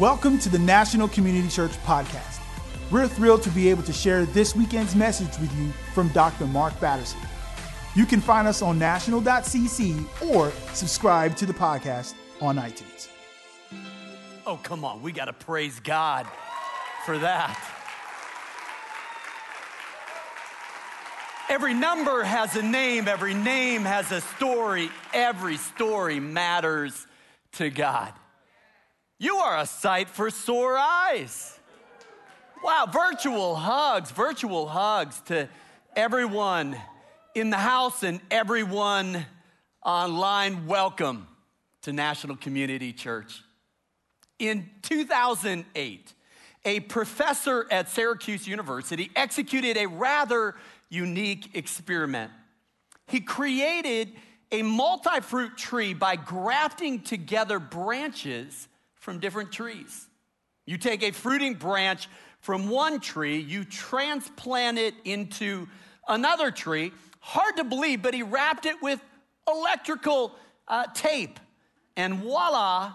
Welcome to the National Community Church Podcast. We're thrilled to be able to share this weekend's message with you from Dr. Mark Batterson. You can find us on national.cc or subscribe to the podcast on iTunes. Oh, come on, we got to praise God for that. Every number has a name, every name has a story, every story matters to God. You are a sight for sore eyes. Wow, virtual hugs, virtual hugs to everyone in the house and everyone online. Welcome to National Community Church. In 2008, a professor at Syracuse University executed a rather unique experiment. He created a multi fruit tree by grafting together branches from different trees. You take a fruiting branch from one tree, you transplant it into another tree. Hard to believe, but he wrapped it with electrical uh, tape. And voila,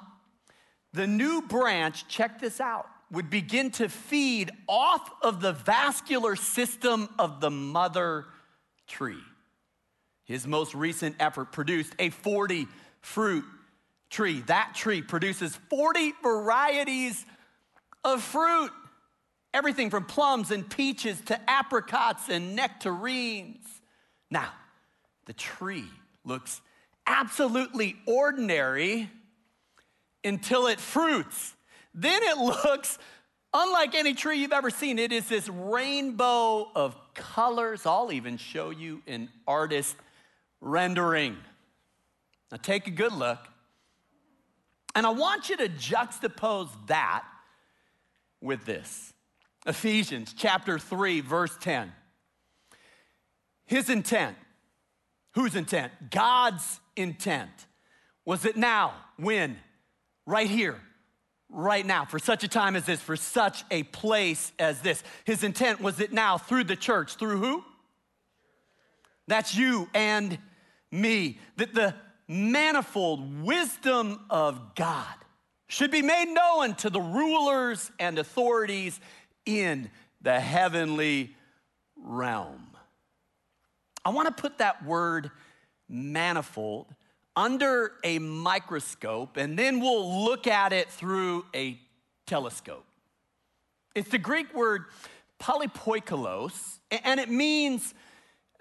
the new branch, check this out, would begin to feed off of the vascular system of the mother tree. His most recent effort produced a 40 fruit tree. That tree produces 40 varieties of fruit. Everything from plums and peaches to apricots and nectarines. Now, the tree looks absolutely ordinary until it fruits. Then it looks unlike any tree you've ever seen. It is this rainbow of colors. I'll even show you an artist rendering. Now, take a good look. And I want you to juxtapose that with this Ephesians chapter 3, verse 10. His intent, whose intent? God's intent. Was it now? When? Right here, right now, for such a time as this, for such a place as this. His intent was it now through the church. Through who? That's you and me. That the manifold wisdom of God should be made known to the rulers and authorities in the heavenly realm. I want to put that word manifold under a microscope and then we'll look at it through a telescope. It's the Greek word polypoikilos, and it means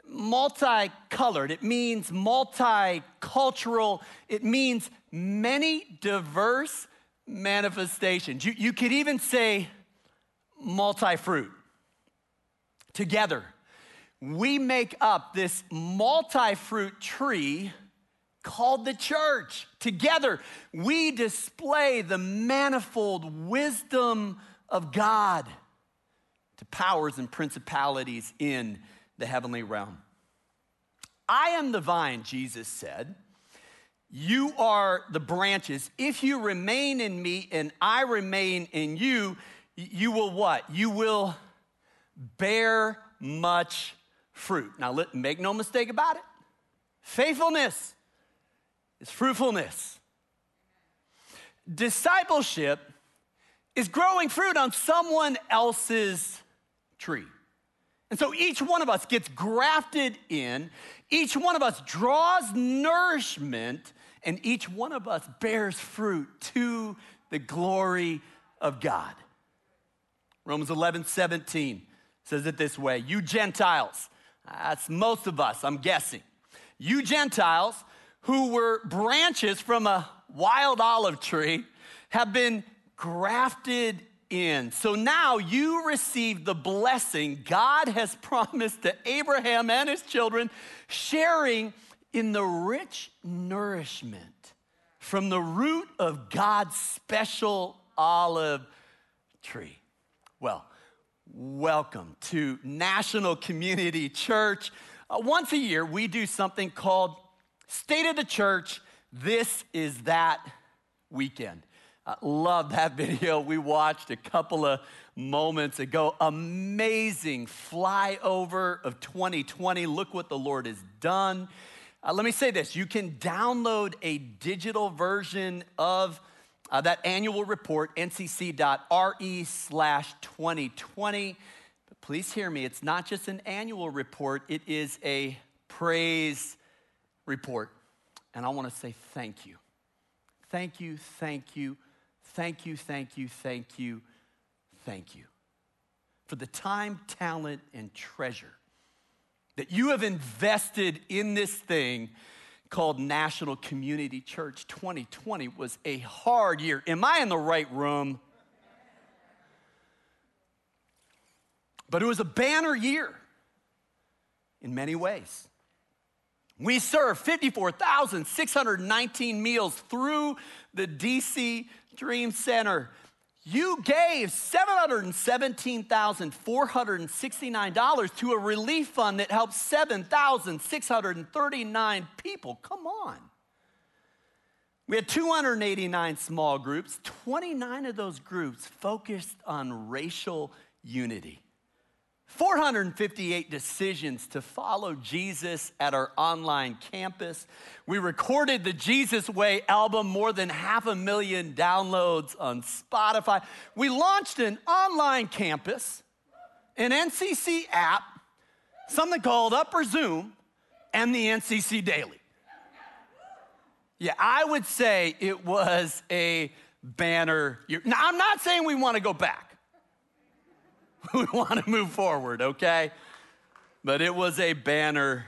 multicolored, it means multicultural, it means many diverse manifestations. You, you could even say multi fruit. Together, we make up this multi fruit tree called the church. Together, we display the manifold wisdom of God to powers and principalities in the heavenly realm. I am the vine, Jesus said. You are the branches. If you remain in me and I remain in you, you will what? You will bear much fruit. Now, let, make no mistake about it. Faithfulness is fruitfulness. Discipleship is growing fruit on someone else's tree. And so each one of us gets grafted in, each one of us draws nourishment, and each one of us bears fruit to the glory of God. Romans 11, 17 says it this way You Gentiles, that's most of us, I'm guessing. You Gentiles who were branches from a wild olive tree have been grafted in. So now you receive the blessing God has promised to Abraham and his children, sharing in the rich nourishment from the root of God's special olive tree. Well, welcome to National Community Church. Uh, once a year, we do something called State of the Church. This is that weekend. I love that video we watched a couple of moments ago. Amazing flyover of 2020. Look what the Lord has done. Uh, let me say this you can download a digital version of uh, that annual report, ncc.re slash 2020. But please hear me, it's not just an annual report, it is a praise report. And I want to say thank you. Thank you, thank you, thank you, thank you, thank you, thank you for the time, talent, and treasure that you have invested in this thing called National Community Church. 2020 was a hard year. Am I in the right room? But it was a banner year in many ways. We served 54,619 meals through the DC Dream Center. You gave $717,469 to a relief fund that helped 7,639 people. Come on. We had 289 small groups. 29 of those groups focused on racial unity. 458 decisions to follow Jesus at our online campus. We recorded the Jesus Way album, more than half a million downloads on Spotify. We launched an online campus, an NCC app, something called Upper Zoom, and the NCC Daily. Yeah, I would say it was a banner year. Now, I'm not saying we want to go back. we want to move forward, okay? But it was a banner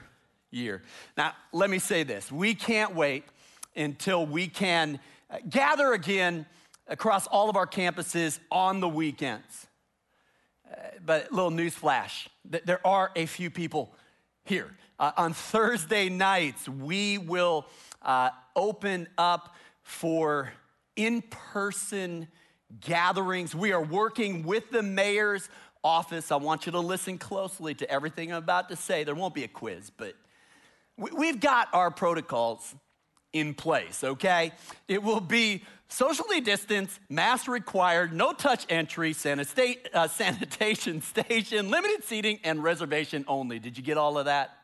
year. Now, let me say this we can't wait until we can uh, gather again across all of our campuses on the weekends. Uh, but little news flash there are a few people here. Uh, on Thursday nights, we will uh, open up for in person gatherings. We are working with the mayor's office. I want you to listen closely to everything I'm about to say. There won't be a quiz, but we've got our protocols in place, okay? It will be socially distanced, mask required, no touch entry, uh, sanitation station, limited seating, and reservation only. Did you get all of that?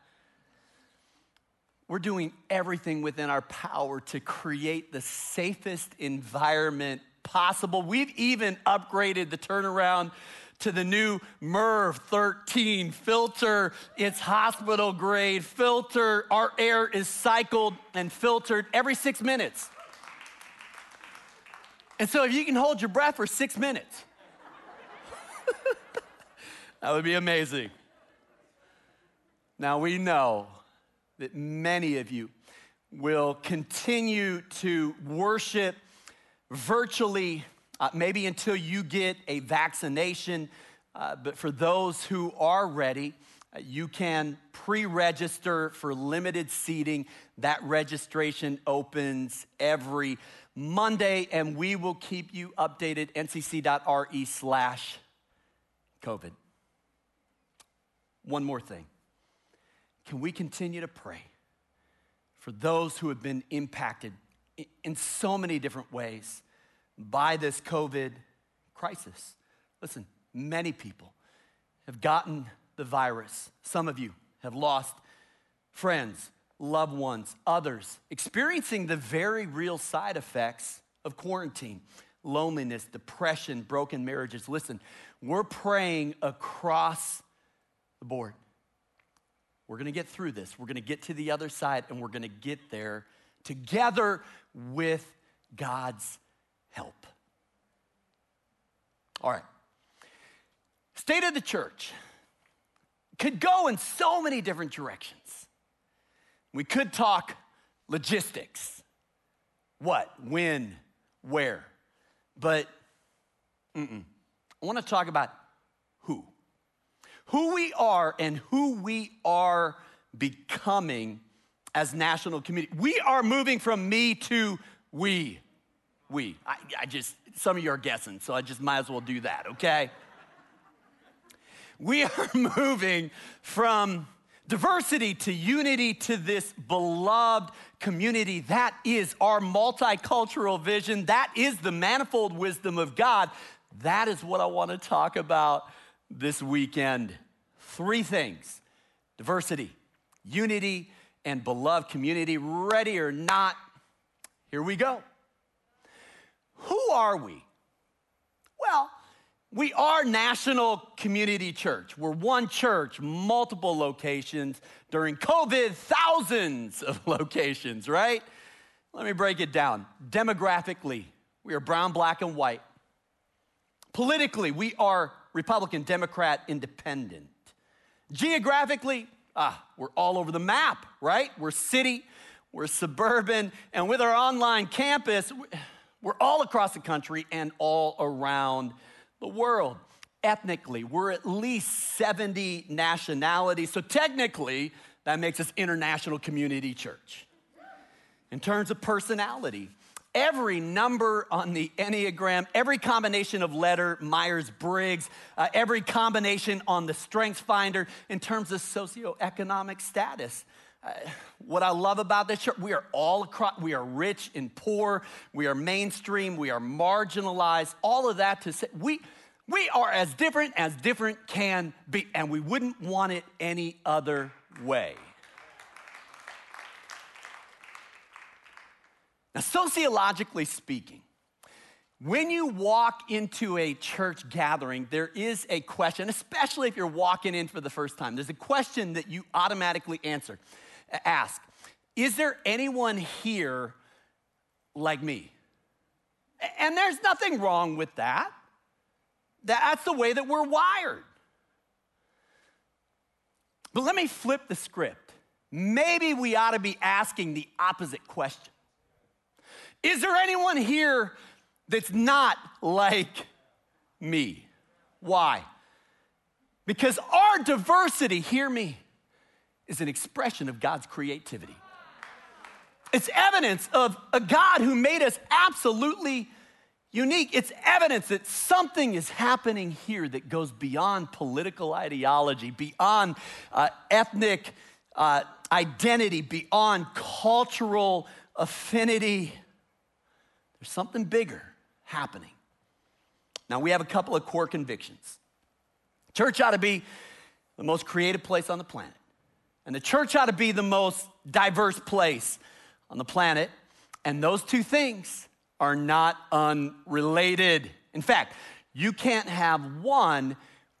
We're doing everything within our power to create the safest environment possible. We've even upgraded the turnaround to the new MERV 13 filter. It's hospital grade filter. Our air is cycled and filtered every six minutes. And so if you can hold your breath for six minutes, that would be amazing. Now we know that many of you will continue to worship virtually, uh, maybe until you get a vaccination. Uh, but for those who are ready, uh, you can pre register for limited seating. That registration opens every Monday, and we will keep you updated. ncc.re slash COVID. One more thing. Can we continue to pray for those who have been impacted in so many different ways by this COVID crisis. Listen, many people have gotten the virus. Some of you have lost friends, loved ones, others experiencing the very real side effects of quarantine loneliness, depression, broken marriages. Listen, we're praying across the board. We're gonna get through this. We're gonna get to the other side and we're gonna get there together with God's help. All right. State of the church could go in so many different directions. We could talk logistics what, when, where. But mm-mm. I want to talk about who. Who we are and who we are becoming as national community. We are moving from me to we. We. I, I just, some of you are guessing, so I just might as well do that, okay? we are moving from diversity to unity to this beloved community. That is our multicultural vision. That is the manifold wisdom of God. That is what I want to talk about this weekend. Three things diversity, unity, and beloved community. Ready or not, here we go. who are we? Well, we are National Community Church. We're one church, multiple locations. During COVID, thousands of locations, right? Let me break it down. Demographically, we are brown, black, and white. Politically, we are Republican, Democrat, Independent. Geographically, ah, we're all over the map, right? We're city, we're suburban, and with our online campus, we're all across the country and all around the world. Ethnically, we're at least 70 nationalities, so technically, that makes us International Community Church. In terms of personality, every number on the Enneagram, every combination of letter, Myers Briggs, uh, every combination on the Strengths Finder in terms of socioeconomic status. Uh, what I love about this church, we are all across, we are rich and poor, we are mainstream, we are marginalized, all of that to say, we, we are as different as different can be, and we wouldn't want it any other way. Now, sociologically speaking, when you walk into a church gathering, there is a question, especially if you're walking in for the first time. There's a question that you automatically answer, ask Is there anyone here like me? And there's nothing wrong with that. That's the way that we're wired. But let me flip the script. Maybe we ought to be asking the opposite question is there anyone here that's not like me? Why? Because our diversity, hear me, is an expression of God's creativity. It's evidence of a God who made us absolutely unique. It's evidence that something is happening here that goes beyond political ideology, beyond uh, ethnic uh, identity, beyond cultural affinity. There's something bigger happening. Now, we have a couple of core convictions. Church ought to be the most creative place on the planet, and the church ought to be the most diverse place on the planet. And those two things are not unrelated. In fact, you can't have one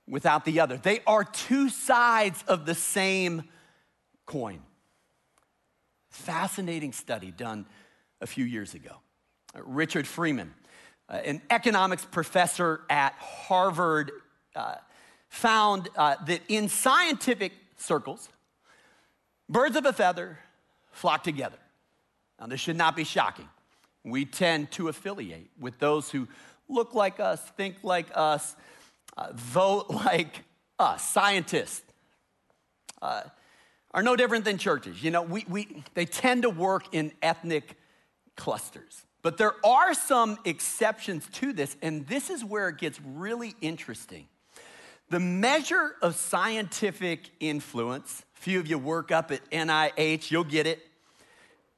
without the other. They are two sides of the same coin. Fascinating study done a few years ago. Richard Freeman, uh, an economics professor at Harvard, uh, found uh, that in scientific circles, birds of a feather flock together. Now, this should not be shocking. We tend to affiliate with those who look like us, think like us, uh, vote like us. Scientists uh, are no different than churches. You know, we, we, they tend to work in ethnic clusters. But there are some exceptions to this, and this is where it gets really interesting. The measure of scientific influence, few of you work up at NIH, you'll get it.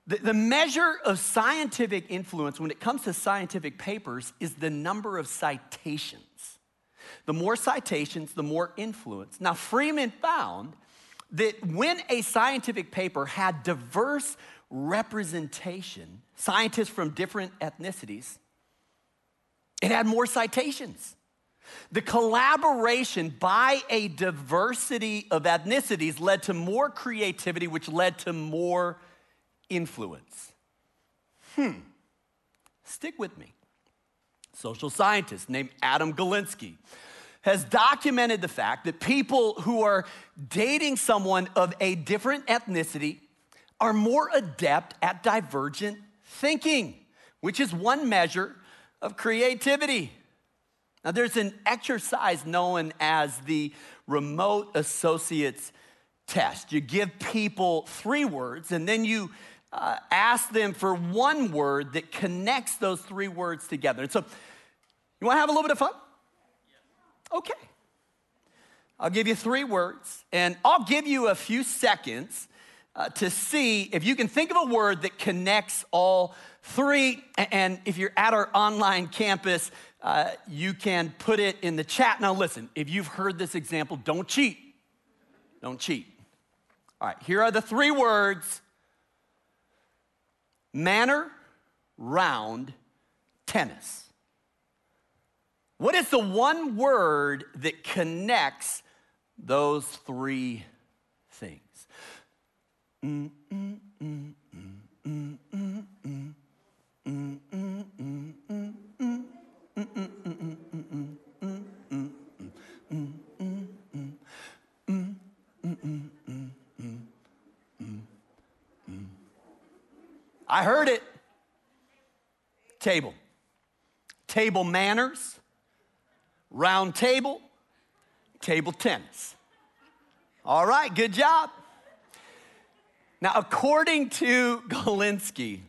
The, the measure of scientific influence when it comes to scientific papers is the number of citations. The more citations, the more influence. Now, Freeman found that when a scientific paper had diverse representation, scientists from different ethnicities, it had more citations. The collaboration by a diversity of ethnicities led to more creativity, which led to more influence. Hmm. Stick with me. Social scientist named Adam Galinsky has documented the fact that people who are dating someone of a different ethnicity are more adept at divergent thinking, which is one measure of creativity. Now, there's an exercise known as the remote associates test. You give people three words, and then you uh, ask them for one word that connects those three words together. And so, you want to have a little bit of fun? Okay. I'll give you three words, and I'll give you a few seconds uh, to see if you can think of a word that connects all three. And if you're at our online campus, uh, you can put it in the chat. Now, listen, if you've heard this example, don't cheat. Don't cheat. All right, here are the three words manner, round, tennis. What is the one word that connects those three? I heard it. Table. Table manners, round table, table tennis. All right, good job. Now, according to Galinsky,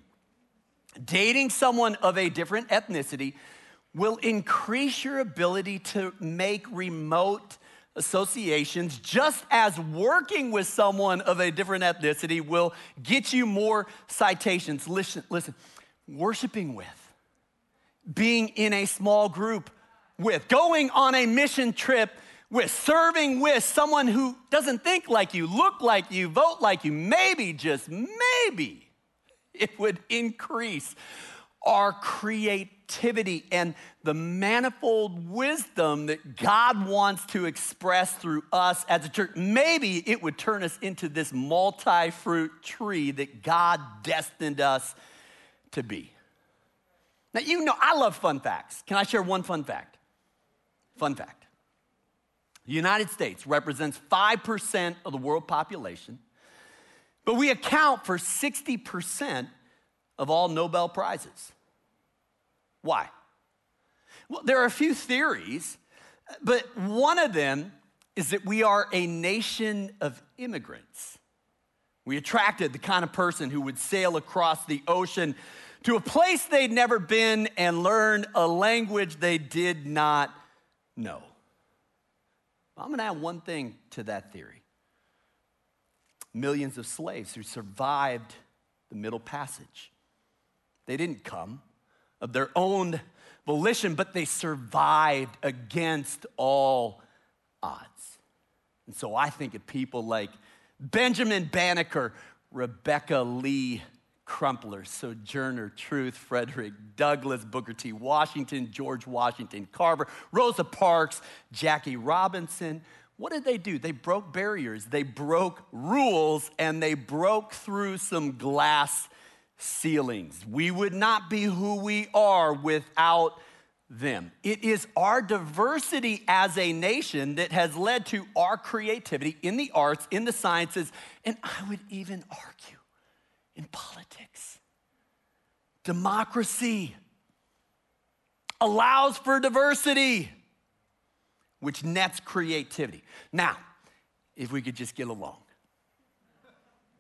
dating someone of a different ethnicity will increase your ability to make remote associations, just as working with someone of a different ethnicity will get you more citations. Listen, listen, worshiping with, being in a small group with, going on a mission trip with, serving with someone who doesn't think like you, look like you, vote like you, maybe, just maybe, it would increase our creativity and the manifold wisdom that God wants to express through us as a church. Maybe it would turn us into this multi fruit tree that God destined us to be. Now, you know, I love fun facts. Can I share one fun fact? Fun fact. The United States represents 5% of the world population, but we account for 60% of all Nobel Prizes. Why? Well, there are a few theories, but one of them is that we are a nation of immigrants. We attracted the kind of person who would sail across the ocean to a place they'd never been and learn a language they did not know. I'm going to add one thing to that theory. Millions of slaves who survived the Middle Passage. They didn't come of their own volition, but they survived against all odds. And so I think of people like Benjamin Banneker, Rebecca Lee Crumpler, Sojourner Truth, Frederick Douglass, Booker T. Washington, George Washington Carver, Rosa Parks, Jackie Robinson. What did they do? They broke barriers, they broke rules, and they broke through some glass ceilings. We would not be who we are without them. It is our diversity as a nation that has led to our creativity in the arts, in the sciences, and I would even argue in politics. Democracy allows for diversity, which nets creativity. Now, if we could just get along.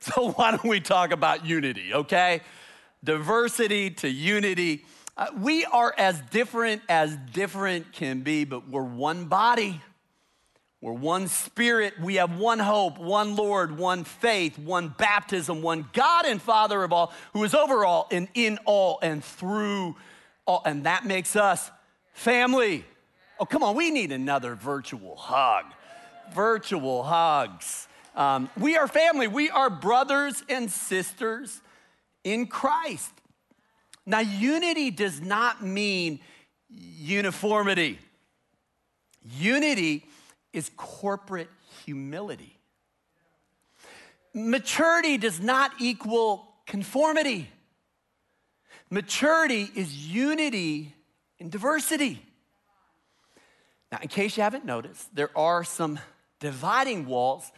So, why don't we talk about unity, okay? Diversity to unity. Uh, we are as different as different can be, but we're one body. We're one spirit. We have one hope, one Lord, one faith, one baptism, one God and Father of all, who is over all and in all and through all. And that makes us family. Oh, come on, we need another virtual hug. Virtual hugs. Um, we are family. We are brothers and sisters in Christ. Now, unity does not mean uniformity. Unity is corporate humility. Maturity does not equal conformity. Maturity is unity in diversity. Now, in case you haven't noticed, there are some dividing walls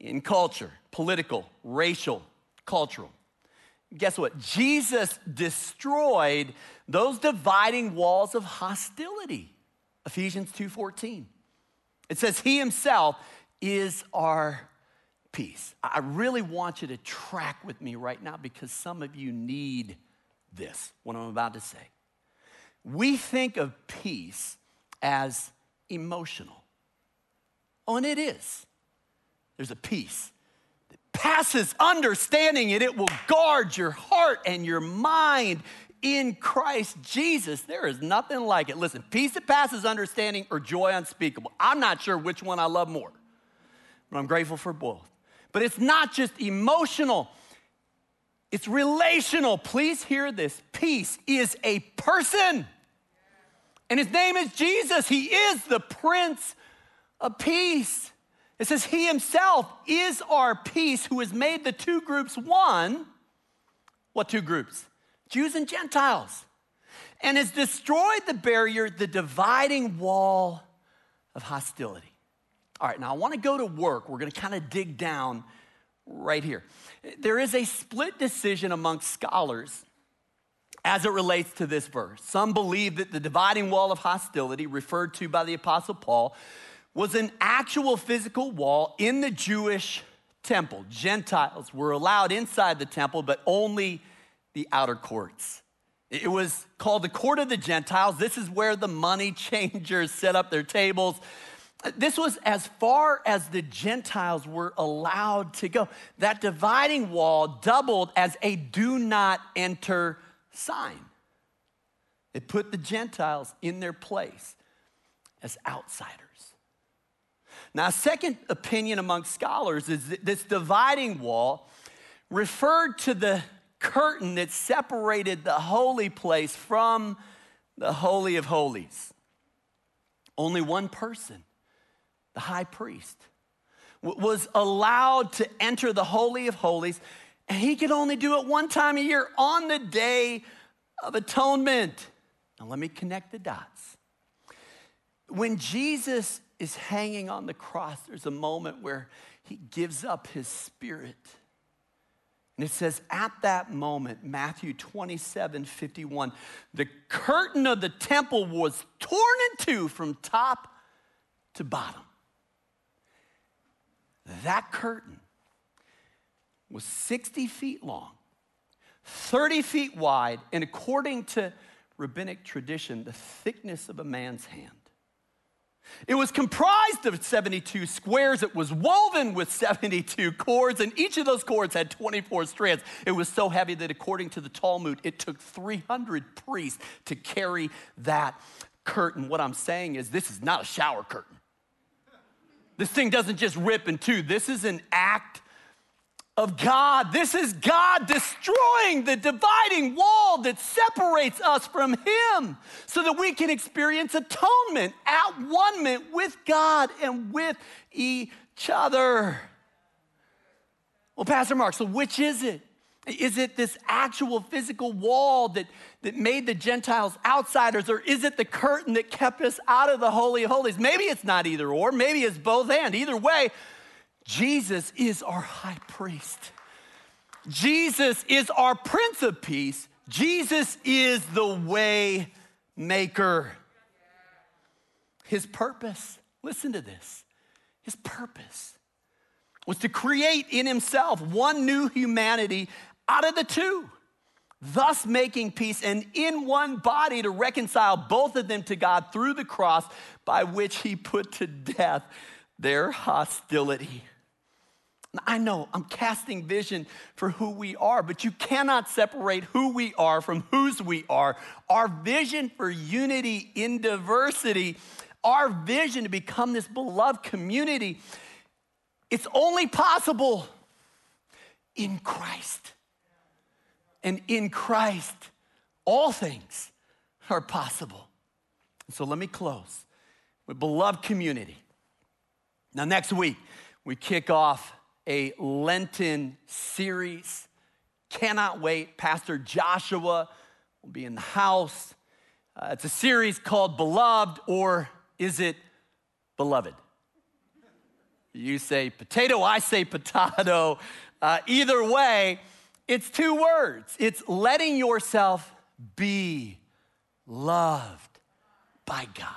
in culture political, racial, cultural. Guess what? Jesus destroyed those dividing walls of hostility. Ephesians 2:14. It says, He Himself is our peace. I really want you to track with me right now because some of you need this, what I'm about to say. We think of peace as emotional. Oh, and it is. There's a peace that passes understanding, and it will guard your heart and your mind in Christ Jesus. There is nothing like it. Listen, peace that passes understanding or joy unspeakable. I'm not sure which one I love more, but I'm grateful for both. But it's not just emotional, It's relational. Please hear this. Peace is a person. And his name is Jesus. He is the Prince of Peace. It says, He himself is our peace, who has made the two groups one. What two groups? Jews and Gentiles. And has destroyed the barrier, the dividing wall of hostility. All right, now I want to go to work. We're going to kind of dig down right here. There is a split decision amongst scholars as it relates to this verse. Some believe that the dividing wall of hostility, referred to by the Apostle Paul, was an actual physical wall in the Jewish temple. Gentiles were allowed inside the temple, but only the outer courts. It was called the court of the Gentiles. This is where the money changers set up their tables. This was as far as the Gentiles were allowed to go. That dividing wall doubled as a do not enter sign. It put the Gentiles in their place as outsiders. Now, a second opinion among scholars is that this dividing wall referred to the curtain that separated the holy place from the Holy of Holies. Only one person the high priest, was allowed to enter the Holy of Holies, and he could only do it one time a year on the Day of Atonement. Now, let me connect the dots. When Jesus is hanging on the cross, there's a moment where he gives up his spirit. And it says, at that moment, Matthew 27 51, the curtain of the temple was torn in two from top to bottom. That curtain was 60 feet long, 30 feet wide, and according to rabbinic tradition, the thickness of a man's hand. It was comprised of 72 squares. It was woven with 72 cords, and each of those cords had 24 strands. It was so heavy that, according to the Talmud, it took 300 priests to carry that curtain. What I'm saying is, this is not a shower curtain. This thing doesn't just rip in two. This is an act of God. This is God destroying the dividing wall that separates us from Him so that we can experience atonement, at one with God and with each other. Well, Pastor Mark, so which is it? Is it this actual physical wall that, that made the Gentiles outsiders, or is it the curtain that kept us out of the Holy of Holies? Maybe it's not either or, maybe it's both and. Either way, Jesus is our high priest. Jesus is our Prince of Peace. Jesus is the way maker. His purpose, listen to this, his purpose was to create in himself one new humanity out of the two, thus making peace, and in one body to reconcile both of them to God through the cross by which he put to death their hostility. I know I'm casting vision for who we are, but you cannot separate who we are from whose we are. Our vision for unity in diversity, our vision to become this beloved community, it's only possible in Christ and in Christ, all things are possible. So let me close with beloved community. Now, next week, we kick off a Lenten series. Cannot wait. Pastor Joshua will be in the house. Uh, it's a series called Beloved, or is it Beloved? You say potato, I say potato. Uh, either way, it's two words it's letting yourself be loved by God.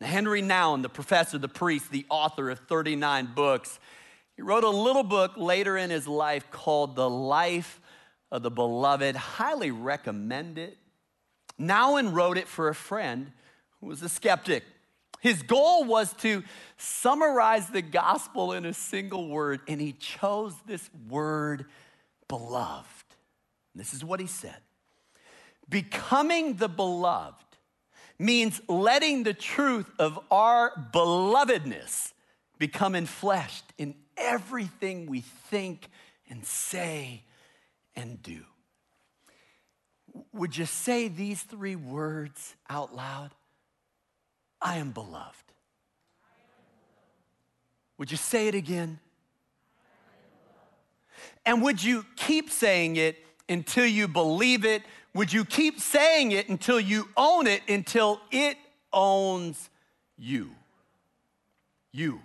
Henri Nouwen, the professor, the priest, the author of 39 books, he wrote a little book later in his life called The Life of the Beloved. Highly recommend it. Nouwen wrote it for a friend who was a skeptic. His goal was to summarize the gospel in a single word, and he chose this word beloved. This is what he said Becoming the beloved means letting the truth of our belovedness become enfleshed in everything we think and say and do. Would you say these three words out loud? I am beloved. Would you say it again? And would you keep saying it until you believe it? Would you keep saying it until you own it, until it owns you? You.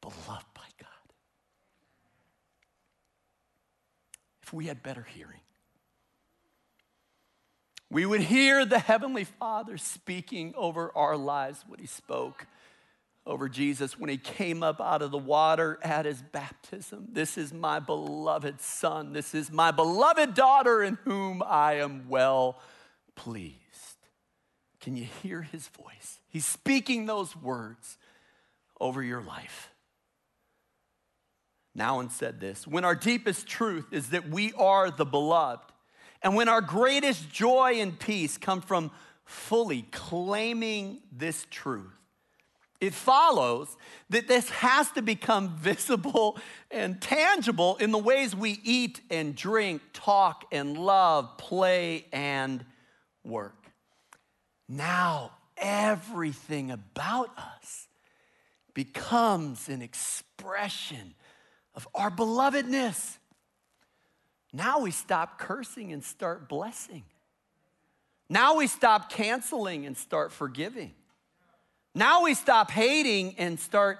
Beloved by God. If we had better hearing, we would hear the Heavenly Father speaking over our lives what He spoke over Jesus when He came up out of the water at His baptism. This is my beloved Son. This is my beloved daughter in whom I am well pleased. Can you hear His voice? He's speaking those words over your life. Nouwen said this When our deepest truth is that we are the beloved, and when our greatest joy and peace come from fully claiming this truth, it follows that this has to become visible and tangible in the ways we eat and drink, talk and love, play and work. Now, everything about us becomes an expression of our belovedness. Now we stop cursing and start blessing. Now we stop canceling and start forgiving. Now we stop hating and start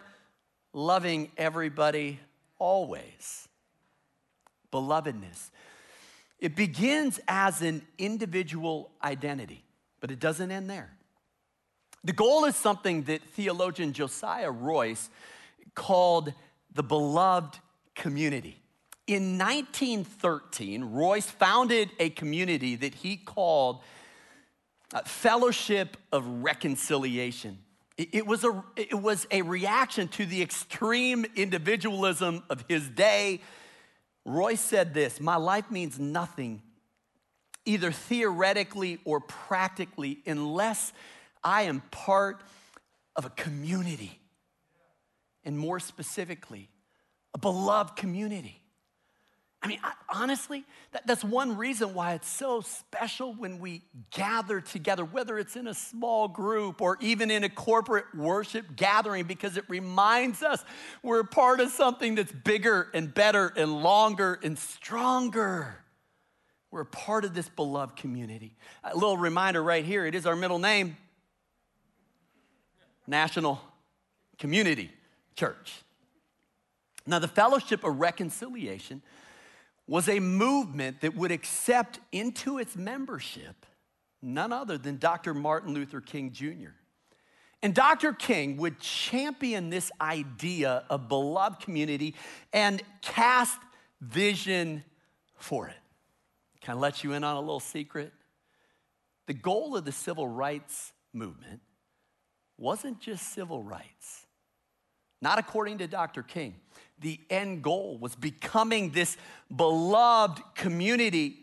loving everybody always. Belovedness. It begins as an individual identity, but it doesn't end there. The goal is something that theologian Josiah Royce called the beloved community. In 1913, Royce founded a community that he called uh, Fellowship of Reconciliation. It was, a, it was a reaction to the extreme individualism of his day. Royce said this My life means nothing, either theoretically or practically, unless I am part of a community. And more specifically, a beloved community. I mean, honestly, that, that's one reason why it's so special when we gather together, whether it's in a small group or even in a corporate worship gathering, because it reminds us we're part of something that's bigger and better and longer and stronger. We're a part of this beloved community. A little reminder right here it is our middle name National Community Church. Now, the Fellowship of Reconciliation was a movement that would accept into its membership none other than Dr. Martin Luther King Jr. And Dr. King would champion this idea of beloved community and cast vision for it. Can I let you in on a little secret? The goal of the civil rights movement wasn't just civil rights, not according to Dr. King the end goal was becoming this beloved community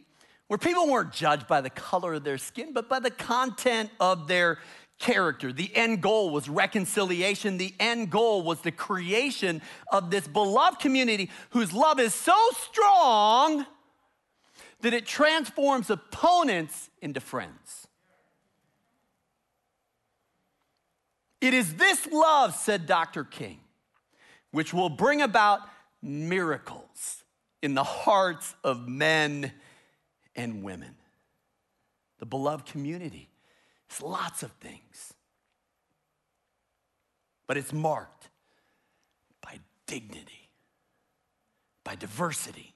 where people weren't judged by the color of their skin, but by the content of their character. The end goal was reconciliation. The end goal was the creation of this beloved community whose love is so strong that it transforms opponents into friends. It is this love, said Dr. King, which will bring about miracles in the hearts of men and women. The beloved community is lots of things, but it's marked by dignity, by diversity,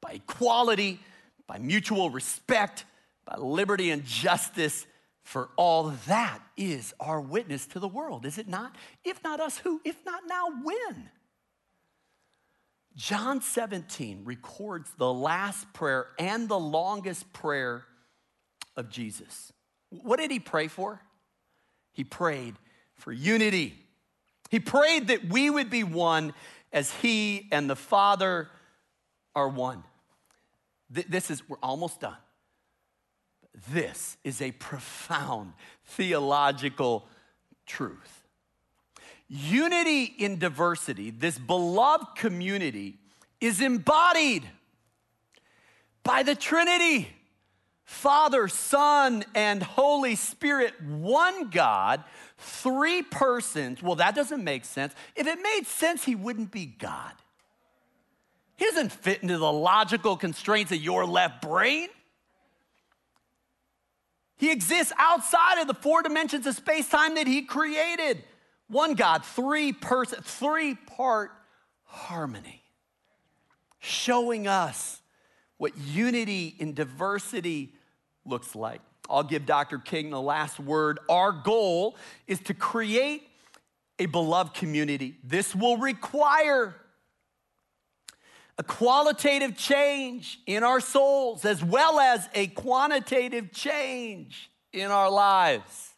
by equality, by mutual respect, by liberty and justice. For all that is our witness to the world, is it not? If not us, who? If not now, when? John 17 records the last prayer and the longest prayer of Jesus. What did he pray for? He prayed for unity. He prayed that we would be one as he and the Father are one. This is, we're almost done. This is a profound theological truth. unity in diversity, this beloved community, is embodied by the Trinity Father, Son, and Holy Spirit, one God, three persons. Well, that doesn't make sense. If it made sense, He wouldn't be God. He doesn't fit into the logical constraints of your left brain. He exists outside of the four dimensions of space time that He created. One God, three person, three part harmony, showing us what unity in diversity looks like. I'll give Dr. King the last word. Our goal is to create a beloved community. This will require a qualitative change in our souls as well as a quantitative change in our lives.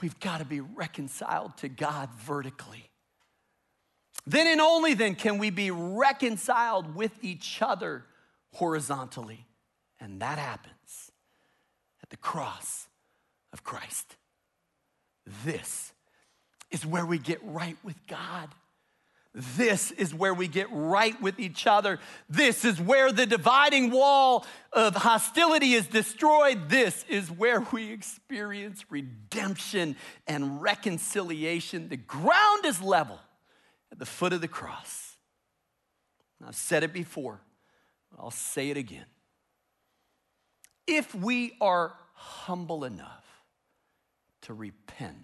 We've got to be reconciled to God vertically. Then and only then can we be reconciled with each other horizontally. And that happens at the cross of Christ. This is where we get right with God. This is where we get right with each other. This is where the dividing wall of hostility is destroyed. This is where we experience redemption and reconciliation. The ground is level at the foot of the cross. I've said it before, I'll say it again. If we are humble enough to repent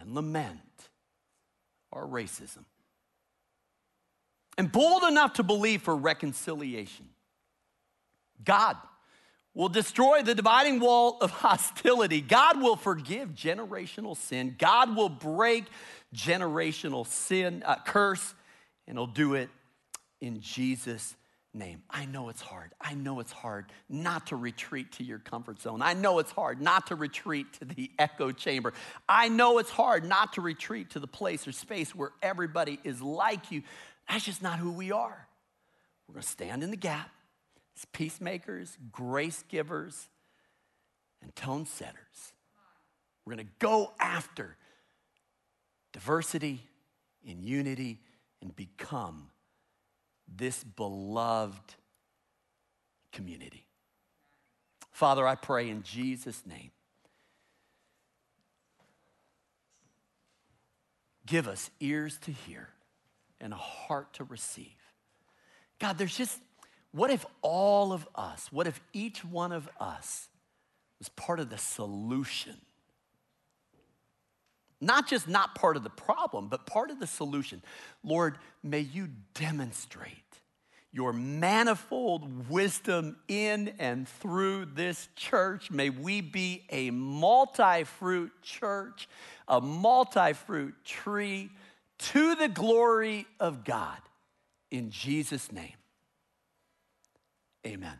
and lament our racism, and bold enough to believe for reconciliation. God will destroy the dividing wall of hostility. God will forgive generational sin. God will break generational sin, uh, curse, and He'll do it in Jesus' name. I know it's hard. I know it's hard not to retreat to your comfort zone. I know it's hard not to retreat to the echo chamber. I know it's hard not to retreat to the place or space where everybody is like you. That's just not who we are. We're going to stand in the gap as peacemakers, grace givers, and tone setters. We're going to go after diversity in unity and become this beloved community. Father, I pray in Jesus' name. Give us ears to hear and a heart to receive. God, there's just, what if all of us, what if each one of us was part of the solution? Not just not part of the problem, but part of the solution. Lord, may you demonstrate your manifold wisdom in and through this church. May we be a multi fruit church, a multi fruit tree to the glory of God. In Jesus' name, amen.